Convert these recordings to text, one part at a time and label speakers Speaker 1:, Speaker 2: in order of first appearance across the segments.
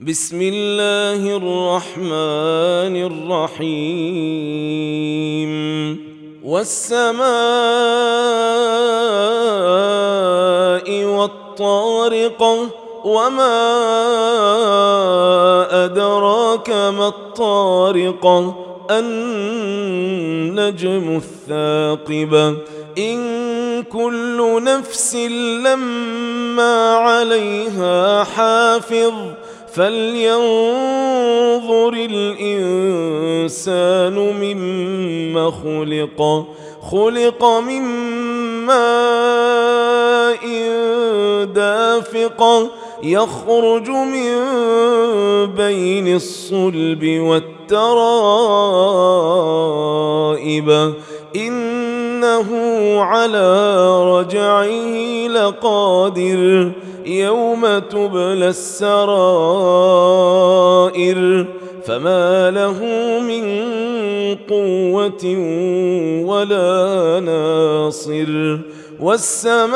Speaker 1: بسم الله الرحمن الرحيم. والسماء والطارق وما أدراك ما الطارق النجم الثاقب. إن كل نفس لما عليها حافظ فلينظر الإنسان مما خلق خلق من ماء دافق يخرج من بين الصلب والترائب. إنه على رجعه لقادر يوم تبلى السرائر فما له من قوة ولا ناصر والسماء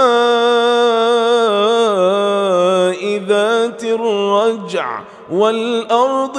Speaker 1: ذات الرجع والأرض